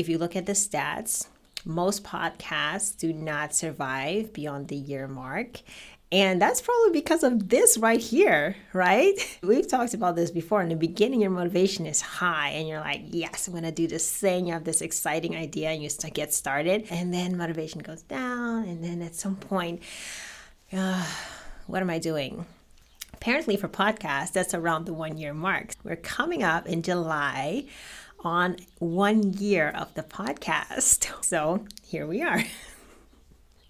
if you look at the stats, most podcasts do not survive beyond the year mark. And that's probably because of this right here, right? We've talked about this before. In the beginning, your motivation is high, and you're like, yes, I'm gonna do this thing. You have this exciting idea, and you start get started. And then motivation goes down, and then at some point, uh, what am I doing? Apparently, for podcasts, that's around the one year mark. We're coming up in July on one year of the podcast. So here we are.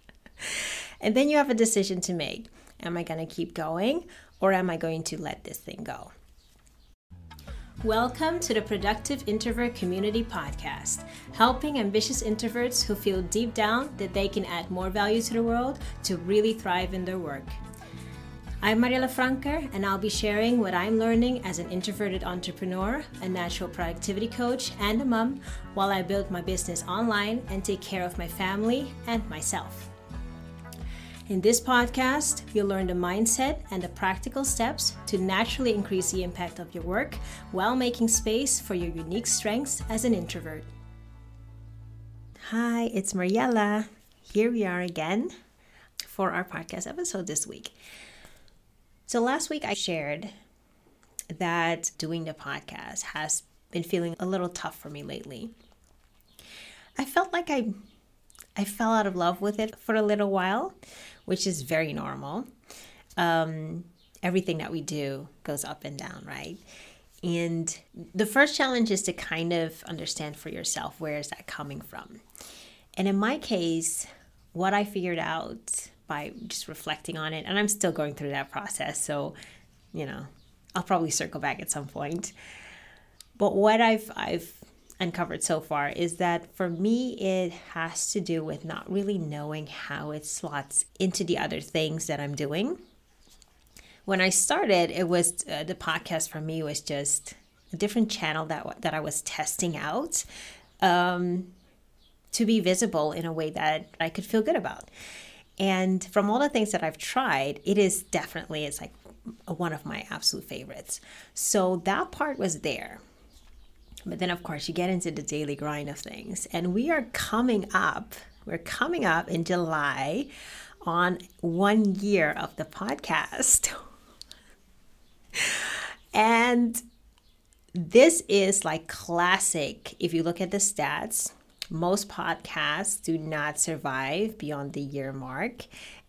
and then you have a decision to make. Am I going to keep going or am I going to let this thing go? Welcome to the Productive Introvert Community Podcast, helping ambitious introverts who feel deep down that they can add more value to the world to really thrive in their work. I'm Mariella Franker, and I'll be sharing what I'm learning as an introverted entrepreneur, a natural productivity coach, and a mom while I build my business online and take care of my family and myself. In this podcast, you'll learn the mindset and the practical steps to naturally increase the impact of your work while making space for your unique strengths as an introvert. Hi, it's Mariela. Here we are again for our podcast episode this week. So last week I shared that doing the podcast has been feeling a little tough for me lately. I felt like I I fell out of love with it for a little while, which is very normal. Um, everything that we do goes up and down, right? And the first challenge is to kind of understand for yourself where is that coming from. And in my case, what I figured out by just reflecting on it. And I'm still going through that process. So, you know, I'll probably circle back at some point. But what I've I've uncovered so far is that for me it has to do with not really knowing how it slots into the other things that I'm doing. When I started, it was uh, the podcast for me was just a different channel that that I was testing out um, to be visible in a way that I could feel good about. And from all the things that I've tried, it is definitely it's like one of my absolute favorites. So that part was there. But then of course you get into the daily grind of things. And we are coming up, we're coming up in July on one year of the podcast. and this is like classic if you look at the stats most podcasts do not survive beyond the year mark.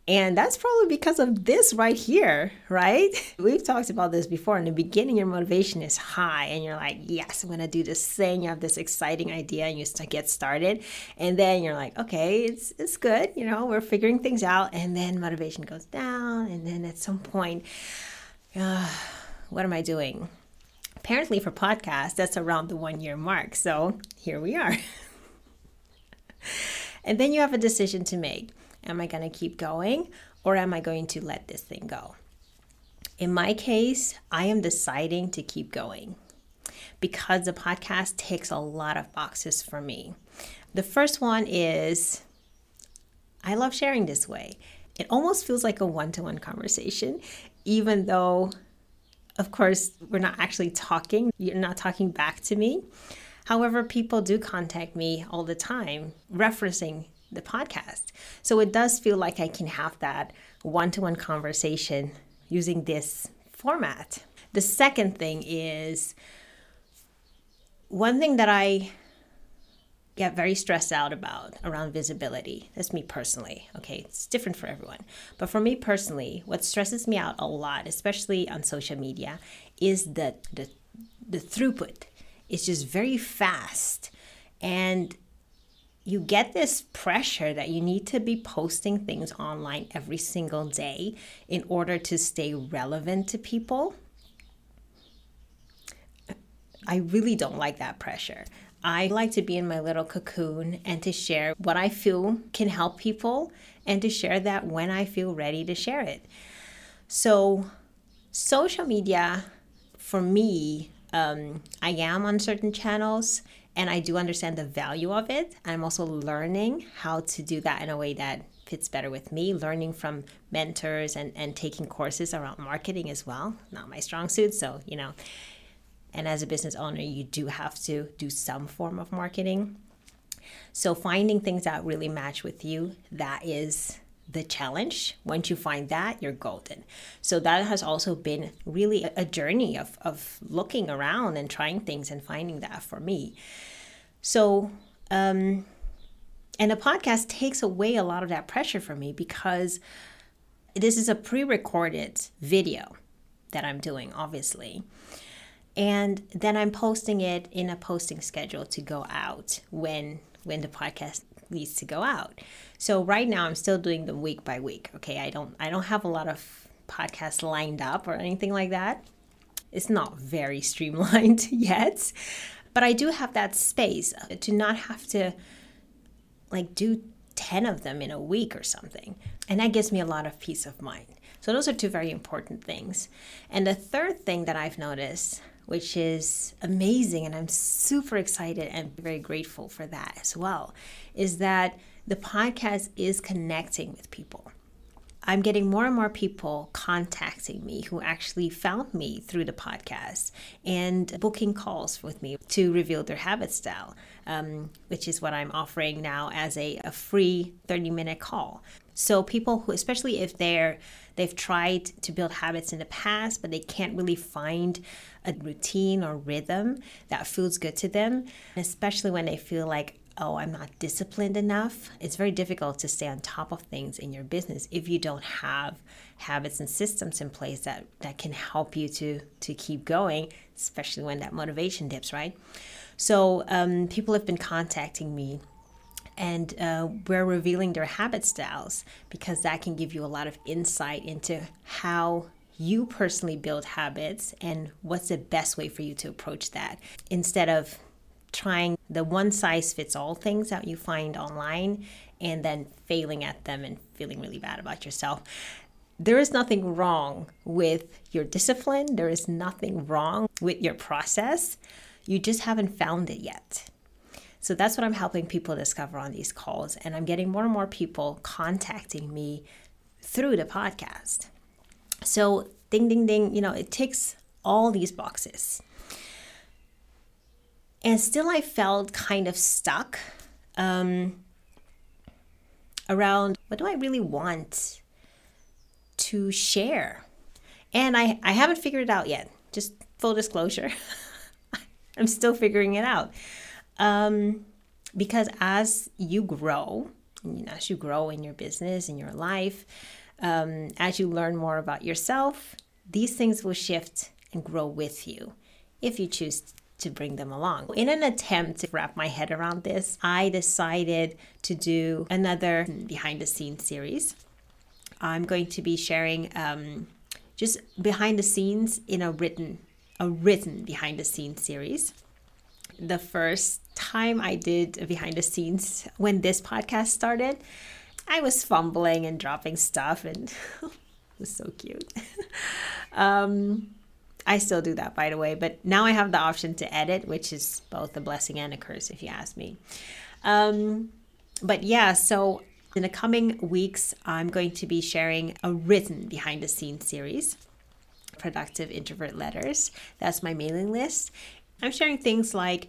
And that's probably because of this right here, right? We've talked about this before. In the beginning, your motivation is high, and you're like, yes, I'm gonna do this thing. You have this exciting idea, and you start get started. And then you're like, okay, it's it's good, you know, we're figuring things out. And then motivation goes down, and then at some point, uh, what am I doing? Apparently, for podcasts, that's around the one year mark. So here we are. and then you have a decision to make. Am I going to keep going or am I going to let this thing go? In my case, I am deciding to keep going because the podcast takes a lot of boxes for me. The first one is I love sharing this way. It almost feels like a one to one conversation, even though, of course, we're not actually talking. You're not talking back to me. However, people do contact me all the time referencing the podcast. So it does feel like I can have that one to one conversation using this format. The second thing is one thing that I get very stressed out about around visibility. That's me personally. Okay, it's different for everyone. But for me personally, what stresses me out a lot, especially on social media, is the the, the throughput it's just very fast. And you get this pressure that you need to be posting things online every single day in order to stay relevant to people. I really don't like that pressure. I like to be in my little cocoon and to share what I feel can help people and to share that when I feel ready to share it. So, social media for me um, I am on certain channels and I do understand the value of it. I'm also learning how to do that in a way that fits better with me, learning from mentors and, and taking courses around marketing as well. Not my strong suit. So, you know, and as a business owner, you do have to do some form of marketing. So finding things that really match with you, that is the challenge. Once you find that, you're golden. So that has also been really a journey of, of looking around and trying things and finding that for me. So, um, and the podcast takes away a lot of that pressure for me because this is a pre recorded video that I'm doing, obviously. And then I'm posting it in a posting schedule to go out when when the podcast needs to go out. So right now I'm still doing them week by week. Okay, I don't I don't have a lot of podcasts lined up or anything like that. It's not very streamlined yet, but I do have that space to not have to like do 10 of them in a week or something. And that gives me a lot of peace of mind. So, those are two very important things. And the third thing that I've noticed, which is amazing, and I'm super excited and very grateful for that as well, is that the podcast is connecting with people. I'm getting more and more people contacting me who actually found me through the podcast and booking calls with me to reveal their habit style, um, which is what I'm offering now as a, a free 30 minute call. So people who, especially if they're they've tried to build habits in the past, but they can't really find a routine or rhythm that feels good to them, especially when they feel like oh, I'm not disciplined enough. It's very difficult to stay on top of things in your business if you don't have habits and systems in place that, that can help you to, to keep going, especially when that motivation dips, right? So, um, people have been contacting me and uh, we're revealing their habit styles because that can give you a lot of insight into how you personally build habits and what's the best way for you to approach that instead of trying the one size fits all things that you find online and then failing at them and feeling really bad about yourself. There is nothing wrong with your discipline, there is nothing wrong with your process. You just haven't found it yet. So that's what I'm helping people discover on these calls. And I'm getting more and more people contacting me through the podcast. So, ding, ding, ding, you know, it ticks all these boxes. And still, I felt kind of stuck um, around what do I really want to share? And I, I haven't figured it out yet. Just full disclosure, I'm still figuring it out. Um, because as you grow, as you grow in your business, in your life, um, as you learn more about yourself, these things will shift and grow with you if you choose to bring them along. In an attempt to wrap my head around this, I decided to do another behind the scenes series. I'm going to be sharing um, just behind the scenes in a written a written behind the scenes series. The first time I did behind the scenes when this podcast started, I was fumbling and dropping stuff and it was so cute. um, I still do that, by the way, but now I have the option to edit, which is both a blessing and a curse, if you ask me. Um, but yeah, so in the coming weeks, I'm going to be sharing a written behind the scenes series, Productive Introvert Letters. That's my mailing list. I'm sharing things like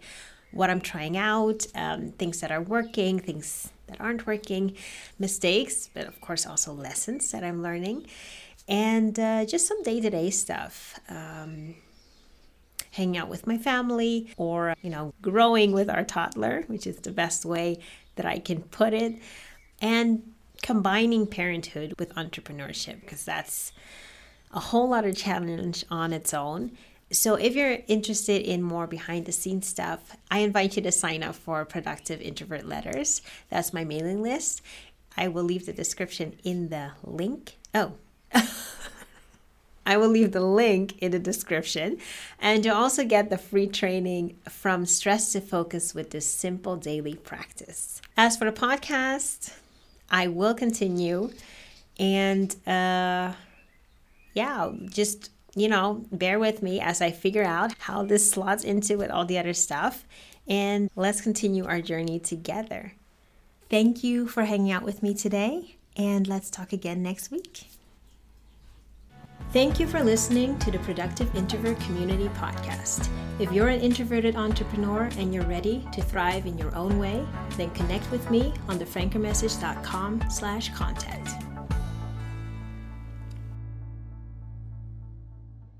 what I'm trying out, um, things that are working, things that aren't working, mistakes, but of course also lessons that I'm learning and uh, just some day to day stuff. Um, hanging out with my family or, you know, growing with our toddler, which is the best way that I can put it, and combining parenthood with entrepreneurship because that's a whole lot of challenge on its own. So, if you're interested in more behind the scenes stuff, I invite you to sign up for Productive Introvert Letters. That's my mailing list. I will leave the description in the link. Oh, I will leave the link in the description. And you'll also get the free training from stress to focus with this simple daily practice. As for the podcast, I will continue. And uh, yeah, just, you know, bear with me as I figure out how this slots into with all the other stuff. And let's continue our journey together. Thank you for hanging out with me today. And let's talk again next week. Thank you for listening to the Productive Introvert Community Podcast. If you're an introverted entrepreneur and you're ready to thrive in your own way, then connect with me on thefrankermessage.com slash contact.